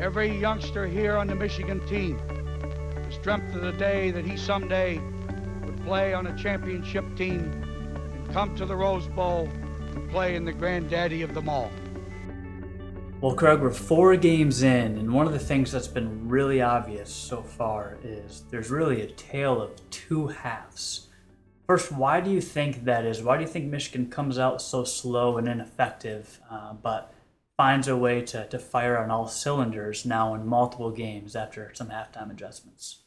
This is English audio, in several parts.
Every youngster here on the Michigan team has dreamt of the day that he someday would play on a championship team and come to the Rose Bowl and play in the granddaddy of them all. Well, Craig, we're four games in, and one of the things that's been really obvious so far is there's really a tale of two halves. First, why do you think that is? Why do you think Michigan comes out so slow and ineffective, uh, but finds a way to, to fire on all cylinders now in multiple games after some halftime adjustments?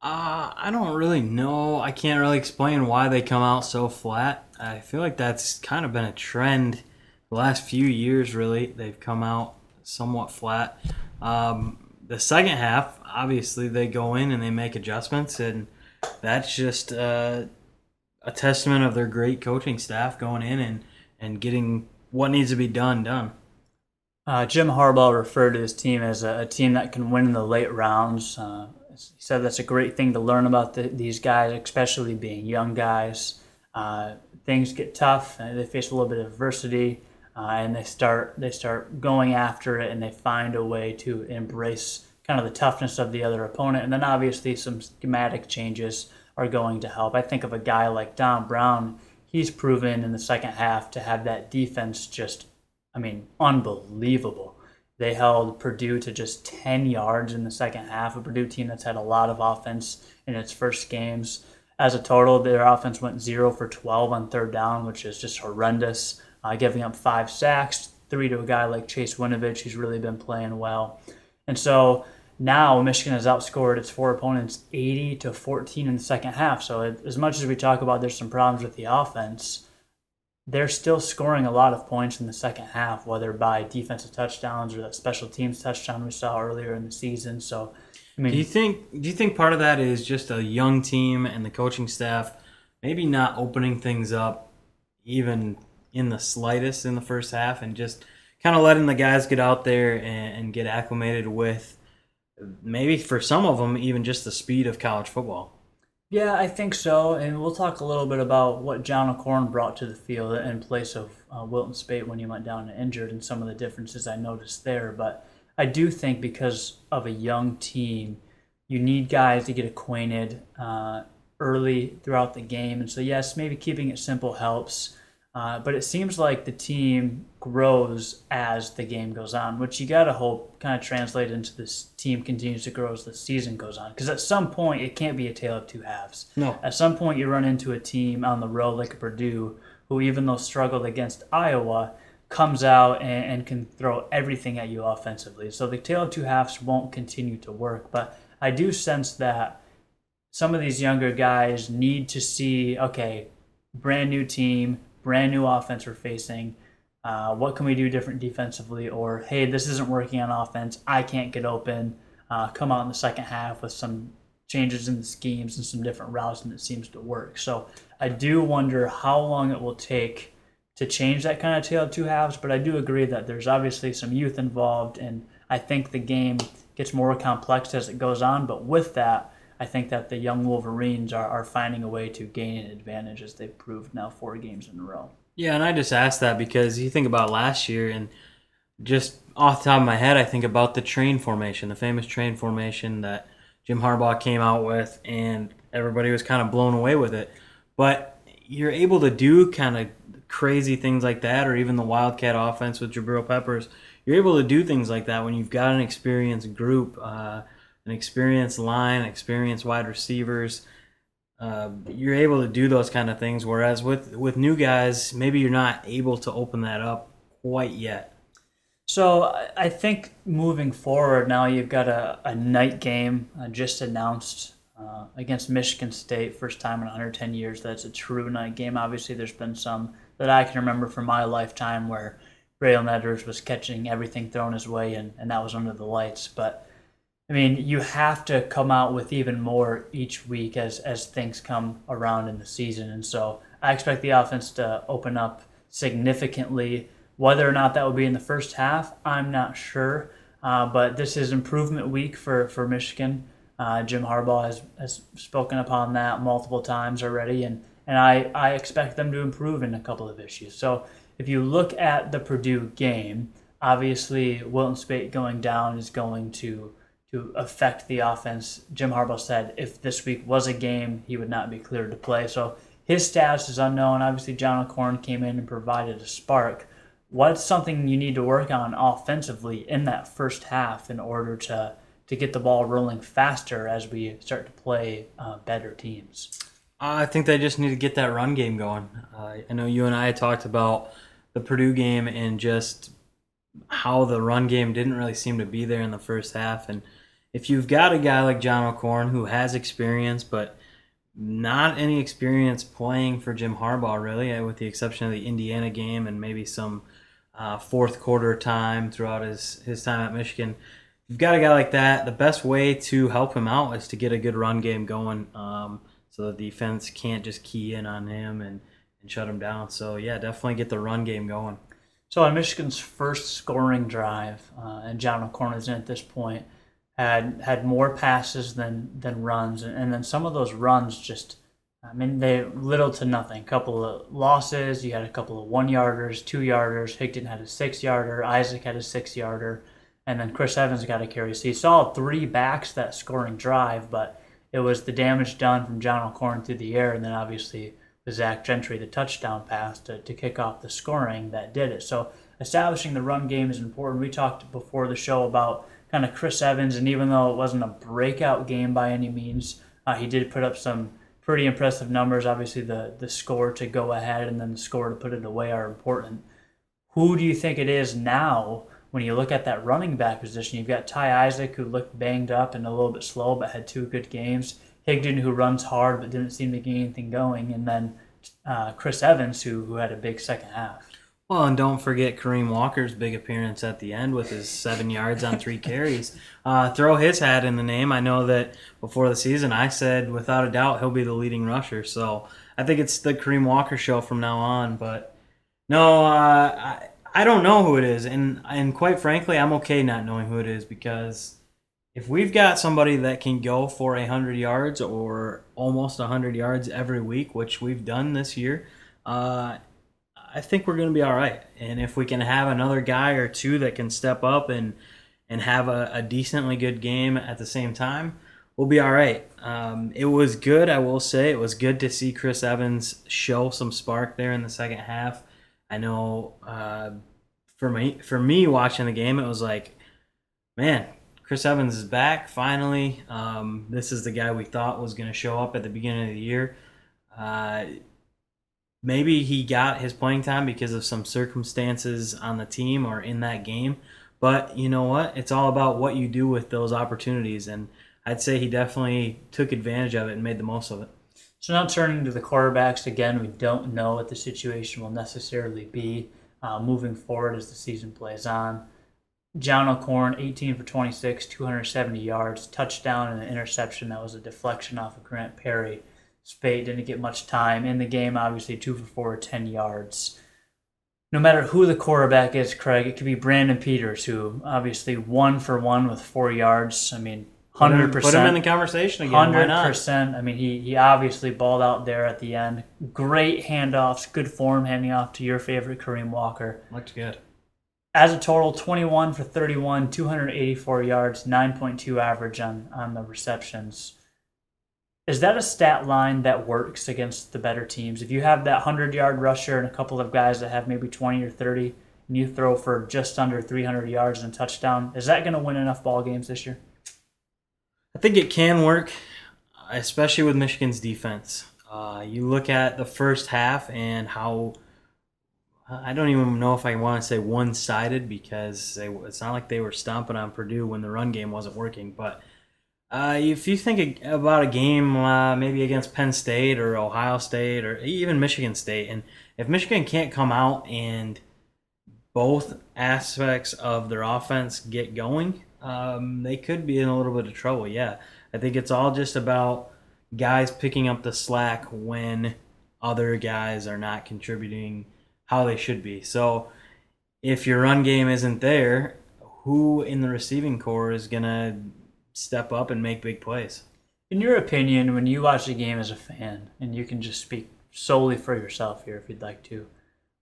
Uh, I don't really know. I can't really explain why they come out so flat. I feel like that's kind of been a trend the last few years, really. They've come out somewhat flat. Um, the second half, obviously, they go in and they make adjustments, and that's just uh, a testament of their great coaching staff going in and, and getting what needs to be done done. Uh, Jim Harbaugh referred to his team as a, a, team that can win in the late rounds. Uh, he said that's a great thing to learn about the, these guys, especially being young guys. Uh, things get tough, they face a little bit of adversity uh, and they start they start going after it and they find a way to embrace kind of the toughness of the other opponent and then obviously some schematic changes are going to help. I think of a guy like Don Brown, he's proven in the second half to have that defense just I mean unbelievable. They held Purdue to just 10 yards in the second half, a Purdue team that's had a lot of offense in its first games. As a total, their offense went 0 for 12 on third down, which is just horrendous uh, giving up five sacks, three to a guy like Chase Winovich, who's really been playing well. And so now Michigan has outscored its four opponents 80 to 14 in the second half. So as much as we talk about there's some problems with the offense, they're still scoring a lot of points in the second half, whether by defensive touchdowns or that special teams touchdown we saw earlier in the season. So, I mean, do you think do you think part of that is just a young team and the coaching staff maybe not opening things up even in the slightest in the first half and just kind of letting the guys get out there and, and get acclimated with maybe for some of them even just the speed of college football. Yeah, I think so. And we'll talk a little bit about what John O'Korn brought to the field in place of uh, Wilton Speight when he went down and injured and some of the differences I noticed there. But I do think because of a young team, you need guys to get acquainted uh, early throughout the game. And so, yes, maybe keeping it simple helps. Uh, but it seems like the team grows as the game goes on, which you got to hope kind of translate into this team continues to grow as the season goes on. Because at some point, it can't be a tale of two halves. No. At some point, you run into a team on the road like Purdue, who, even though struggled against Iowa, comes out and, and can throw everything at you offensively. So the tale of two halves won't continue to work. But I do sense that some of these younger guys need to see okay, brand new team brand new offense we're facing. Uh, what can we do different defensively? Or, hey, this isn't working on offense. I can't get open. Uh, come out in the second half with some changes in the schemes and some different routes, and it seems to work. So I do wonder how long it will take to change that kind of tale of two halves. But I do agree that there's obviously some youth involved, and I think the game gets more complex as it goes on. But with that, I think that the young Wolverines are, are finding a way to gain an advantage as they've proved now four games in a row. Yeah, and I just asked that because you think about last year and just off the top of my head, I think about the train formation, the famous train formation that Jim Harbaugh came out with, and everybody was kind of blown away with it. But you're able to do kind of crazy things like that, or even the Wildcat offense with Jabril Peppers. You're able to do things like that when you've got an experienced group. Uh, an experienced line, experienced wide receivers. Uh, you're able to do those kind of things. Whereas with with new guys, maybe you're not able to open that up quite yet. So I think moving forward now, you've got a, a night game uh, just announced uh, against Michigan State, first time in 110 years that's a true night game. Obviously, there's been some that I can remember from my lifetime where Braylon Edwards was catching everything thrown his way, and, and that was under the lights. But I mean, you have to come out with even more each week as as things come around in the season, and so I expect the offense to open up significantly. Whether or not that will be in the first half, I'm not sure. Uh, but this is improvement week for for Michigan. Uh, Jim Harbaugh has, has spoken upon that multiple times already, and and I, I expect them to improve in a couple of issues. So if you look at the Purdue game, Obviously, Wilton Speight going down is going to to affect the offense. Jim Harbaugh said if this week was a game, he would not be cleared to play. So his status is unknown. Obviously, John O'Korn came in and provided a spark. What's something you need to work on offensively in that first half in order to to get the ball rolling faster as we start to play uh, better teams? I think they just need to get that run game going. Uh, I know you and I talked about the Purdue game and just how the run game didn't really seem to be there in the first half. And if you've got a guy like John O'Korn who has experience, but not any experience playing for Jim Harbaugh, really, uh, with the exception of the Indiana game and maybe some uh, fourth quarter time throughout his, his time at Michigan. You've got a guy like that. The best way to help him out is to get a good run game going um, so the defense can't just key in on him and, and shut him down. So, yeah, definitely get the run game going. So, on Michigan's first scoring drive, uh, and John O'Korn is in at this point, had had more passes than than runs, and, and then some of those runs just, I mean, they little to nothing. A couple of losses. You had a couple of one yarders, two yarders. Higdon had a six yarder. Isaac had a six yarder, and then Chris Evans got a carry. So you saw three backs that scoring drive, but it was the damage done from John O'Korn through the air, and then obviously the Zach Gentry, the touchdown pass to, to kick off the scoring that did it. So establishing the run game is important. We talked before the show about kind of Chris Evans, and even though it wasn't a breakout game by any means, uh, he did put up some pretty impressive numbers. Obviously, the the score to go ahead and then the score to put it away are important. Who do you think it is now when you look at that running back position? You've got Ty Isaac, who looked banged up and a little bit slow, but had two good games. Higdon, who runs hard but didn't seem to get anything going, and then uh, Chris Evans, who who had a big second half. Well, and don't forget Kareem Walker's big appearance at the end with his seven yards on three carries. Uh, throw his hat in the name. I know that before the season, I said without a doubt he'll be the leading rusher. So I think it's the Kareem Walker show from now on. But no, uh, I I don't know who it is, and and quite frankly, I'm okay not knowing who it is because if we've got somebody that can go for a hundred yards or almost hundred yards every week, which we've done this year. Uh, I think we're going to be all right. And if we can have another guy or two that can step up and and have a, a decently good game at the same time, we'll be all right. Um, it was good, I will say. It was good to see Chris Evans show some spark there in the second half. I know uh, for me, for me watching the game, it was like, man, Chris Evans is back finally. Um, this is the guy we thought was going to show up at the beginning of the year. Uh, maybe he got his playing time because of some circumstances on the team or in that game. But you know what? It's all about what you do with those opportunities. And I'd say he definitely took advantage of it and made the most of it. So now turning to the quarterbacks again, we don't know what the situation will necessarily be uh, moving forward as the season plays on. John O'Korn, 18 for 26, 270 yards, touchdown and an interception. That was a deflection off of Grant Perry. Speight didn't get much time in the game, obviously, two for four, 10 yards. No matter who the quarterback is, Craig, it could be Brandon Peters, who obviously one for one with four yards. I mean, hundred percent. Put him in the conversation again. Hundred percent. I mean, he he obviously balled out there at the end. Great handoffs, good form handing off to your favorite Kareem Walker. Looked good. As a total, 21 for 31, 284 yards, 9.2 average on on the receptions. Is that a stat line that works against the better teams? If you have that 100 yard rusher and a couple of guys that have maybe 20 or 30, and you throw for just under 300 yards and touchdown, is that going to win enough ball games this year? I think it can work, especially with Michigan's defense. Uh, you look at the first half and how I don't even know if I want to say one sided because they, it's not like they were stomping on Purdue when the run game wasn't working, but uh, if you think about a game uh, maybe against Penn State or Ohio State or even Michigan State, and if Michigan can't come out and both aspects of their offense get going, um, they could be in a little bit of trouble. Yeah, I think it's all just about guys picking up the slack when other guys are not contributing how they should be. So if your run game isn't there, who in the receiving corps is gonna step up and make big plays. In your opinion, when you watch the game as a fan, and you can just speak solely for yourself here if you'd like to,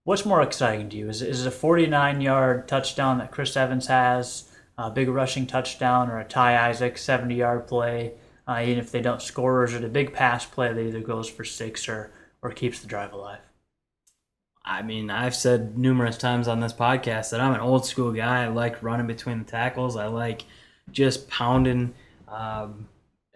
What's more exciting to you? Is, is it a 49 yard touchdown that Chris Evans has, a big rushing touchdown, or a Ty Isaac 70 yard play? Uh, even if they don't score, or is it a big pass play that either goes for six or, or keeps the drive alive? I mean, I've said numerous times on this podcast that I'm an old school guy. I like running between the tackles. I like just pounding. Um,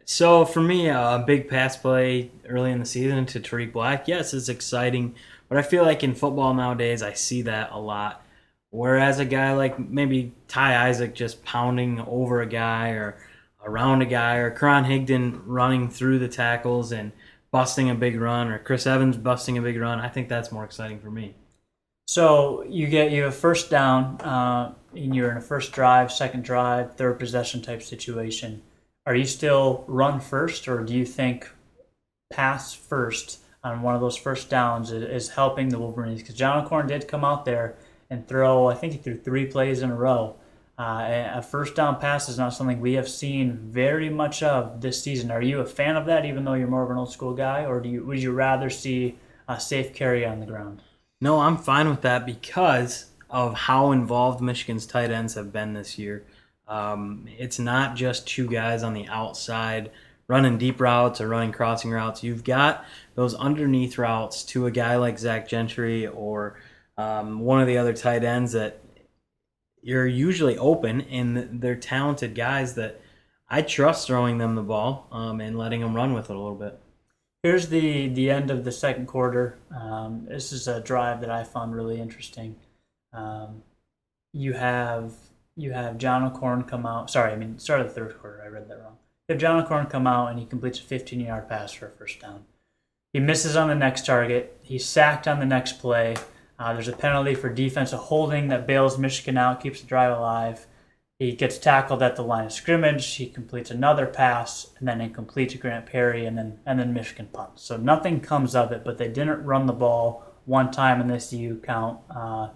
so for me, a big pass play early in the season to Tarik Black, yes, it's exciting. But I feel like in football nowadays, I see that a lot. Whereas a guy like maybe Ty Isaac just pounding over a guy or around a guy, or Karan Higdon running through the tackles and busting a big run, or Chris Evans busting a big run, I think that's more exciting for me. So you get you have first down, uh, and you're in a first drive, second drive, third possession type situation. Are you still run first, or do you think pass first on one of those first downs is, helping the Wolverines? Because John O'Korn did come out there and throw, I think he threw three plays in a row. Uh, a first down pass is not something we have seen very much of this season. Are you a fan of that, even though you're more of an old school guy, or do you would you rather see a safe carry on the ground? No, I'm fine with that because of how involved Michigan's tight ends have been this year. Um, it's not just two guys on the outside running deep routes or running crossing routes. You've got those underneath routes to a guy like Zach Gentry or um, one of the other tight ends that you're usually open, and they're talented guys that I trust throwing them the ball um, and letting them run with it a little bit. Here's the the end of the second quarter. Um, this is a drive that I found really interesting. Um, you have you have John O'Korn come out. Sorry, I mean start of the third quarter. I read that wrong. You have John O'Korn come out and he completes a 15 yard pass for a first down. He misses on the next target. He's sacked on the next play. Uh, there's a penalty for defensive holding that bails Michigan out, keeps the drive alive. He gets tackled at the line of scrimmage. He completes another pass, and then incomplete to Grant Perry, and then and then Michigan punts. So nothing comes of it. But they didn't run the ball one time in this U count. Uh,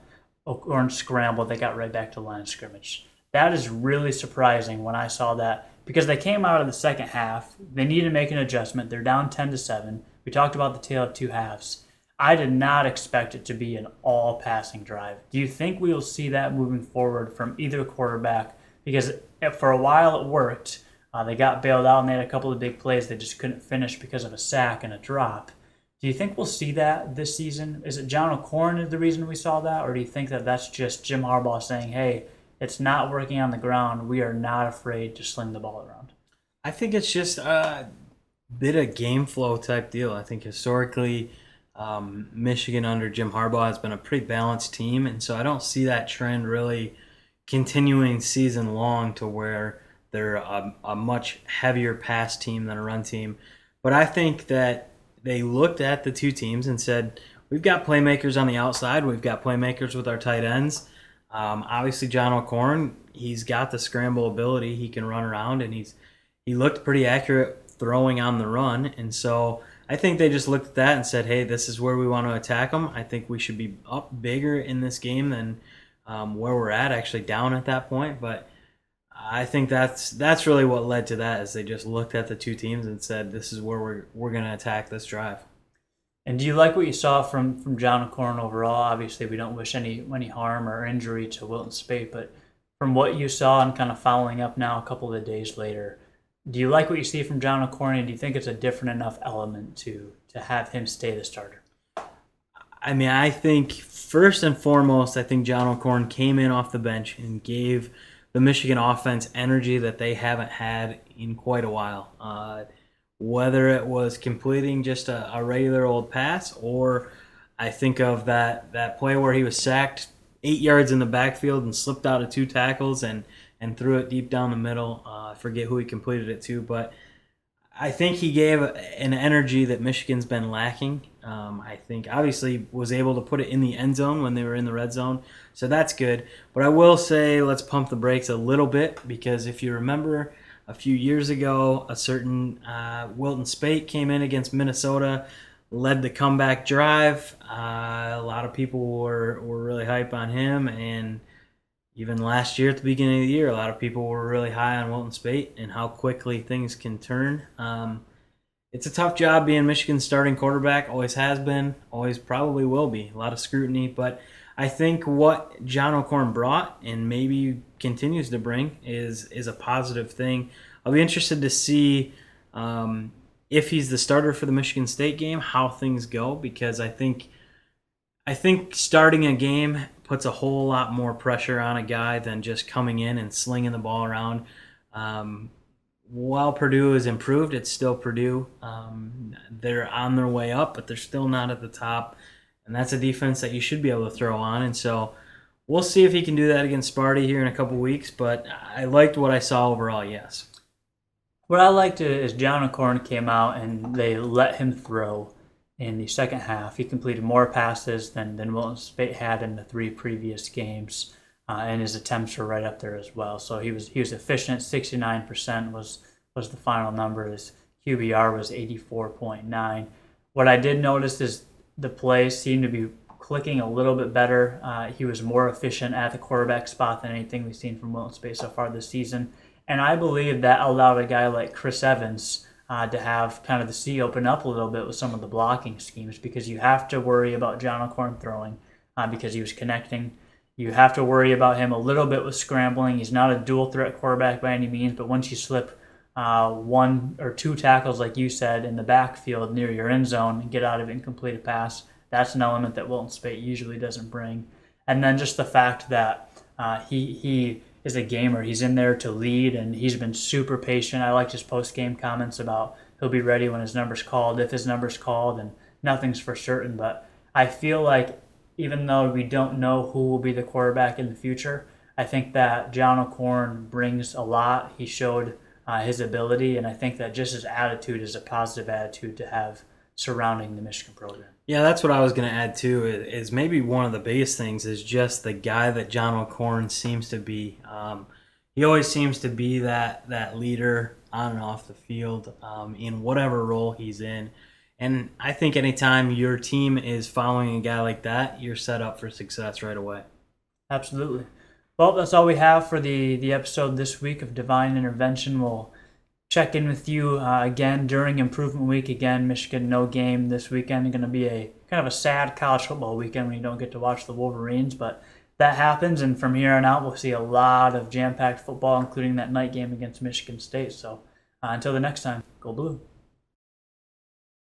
O'Korn scrambled. They got right back to the line of scrimmage. That is really surprising when I saw that because they came out of the second half. They need to make an adjustment. They're down ten to seven. We talked about the tale of two halves I did not expect it to be an all passing drive. Do you think we will see that moving forward from either quarterback? Because for a while it worked. Uh, they got bailed out and they had a couple of big plays they just couldn't finish because of a sack and a drop. Do you think we'll see that this season? Is it John O'Korn is the reason we saw that, or do you think that that's just Jim Harbaugh saying, "Hey, it's not working on the ground. We are not afraid to sling the ball around"? I think it's just a bit of game flow type deal. I think historically um, Michigan under Jim Harbaugh has been a pretty balanced team, and so I don't see that trend really continuing season long to where they're a, a much heavier pass team than a run team. But I think that they looked at the two teams and said, we've got playmakers on the outside, we've got playmakers with our tight ends. Um, obviously, John O'Korn, he's got the scramble ability. He can run around, and he's he looked pretty accurate throwing on the run, and so I think they just looked at that and said, "Hey, this is where we want to attack them. I think we should be up bigger in this game than um, where we're at. Actually, down at that point, but." I think that's that's really what led to that is they just looked at the two teams and said this is where we're we're going to attack this drive. And do you like what you saw from from John O'Korn overall? Obviously, we don't wish any any harm or injury to Wilton Speight, but from what you saw and kind of following up now a couple of days later, do you like what you see from John O'Korn? And do you think it's a different enough element to to have him stay the starter? I mean, I think first and foremost, I think John O'Korn came in off the bench and gave the Michigan offense energy that they haven't had in quite a while. Uh, whether it was completing just a, a, regular old pass, or I think of that that play where he was sacked eight yards in the backfield and slipped out of two tackles and and threw it deep down the middle. Uh, I forget who he completed it to, but I think he gave an energy that Michigan's been lacking. Um, I think obviously was able to put it in the end zone when they were in the red zone, so that's good. But I will say let's pump the brakes a little bit because if you remember a few years ago, a certain uh, Wilton Speight came in against Minnesota, led the comeback drive. Uh, a lot of people were were really hype on him and even last year at the beginning of the year, a lot of people were really high on Wilton Speight and how quickly things can turn. Um, it's a tough job being Michigan's starting quarterback. Always has been, always probably will be. A lot of scrutiny, but I think what John O'Korn brought and maybe continues to bring is is a positive thing. I'll be interested to see um, if he's the starter for the Michigan State game, how things go, because I think I think starting a game puts a whole lot more pressure on a guy than just coming in and slinging the ball around. Um, while Purdue has improved, it's still Purdue. Um, they're on their way up, but they're still not at the top. And that's a defense that you should be able to throw on. And so we'll see if he can do that against Sparty here in a couple weeks. But I liked what I saw overall, yes. What I liked is John O'Korn came out and they let him throw in the second half. He completed more passes than, than Wilton Speight had in the three previous games uh, and his attempts were right up there as well. So he was he was efficient. Sixty nine percent was was the final number. His QBR was eighty four point nine. What I did notice is the plays seemed to be clicking a little bit better. Uh, he was more efficient at the quarterback spot than anything we've seen from Wilton Speight so far this season. And I believe that allowed a guy like Chris Evans uh, to have kind of the sea open up a little bit with some of the blocking schemes because you have to worry about John O'Korn throwing uh, because he was connecting you have to worry about him a little bit with scrambling. He's not a dual threat quarterback by any means, but once you slip uh, one or two tackles, like you said, in the backfield near your end zone and get out of incomplete a pass, that's an element that Wilton Speight usually doesn't bring. And then just the fact that uh, he he is a gamer. He's in there to lead, and he's been super patient. I liked his post game comments about he'll be ready when his number's called, if his number's called, and nothing's for certain. But I feel like even though we don't know who will be the quarterback in the future, I think that John O'Korn brings a lot. He showed uh, his ability, and I think that just his attitude is a positive attitude to have surrounding the Michigan program. Yeah, that's what I was going to add too. Is maybe one of the biggest things is just the guy that John O'Korn seems to be. Um, he always seems to be that that leader on and off the field um, in whatever role he's in. And I think anytime your team is following a guy like that, you're set up for success right away. Absolutely. Well, that's all we have for the, the episode this week of Divine Intervention. We'll check in with you uh, again during Improvement Week. Again, Michigan no game this weekend. Going to be a kind of a sad college football weekend when you don't get to watch the Wolverines, but that happens. And from here on out, we'll see a lot of jam packed football, including that night game against Michigan State. So uh, until the next time, go blue.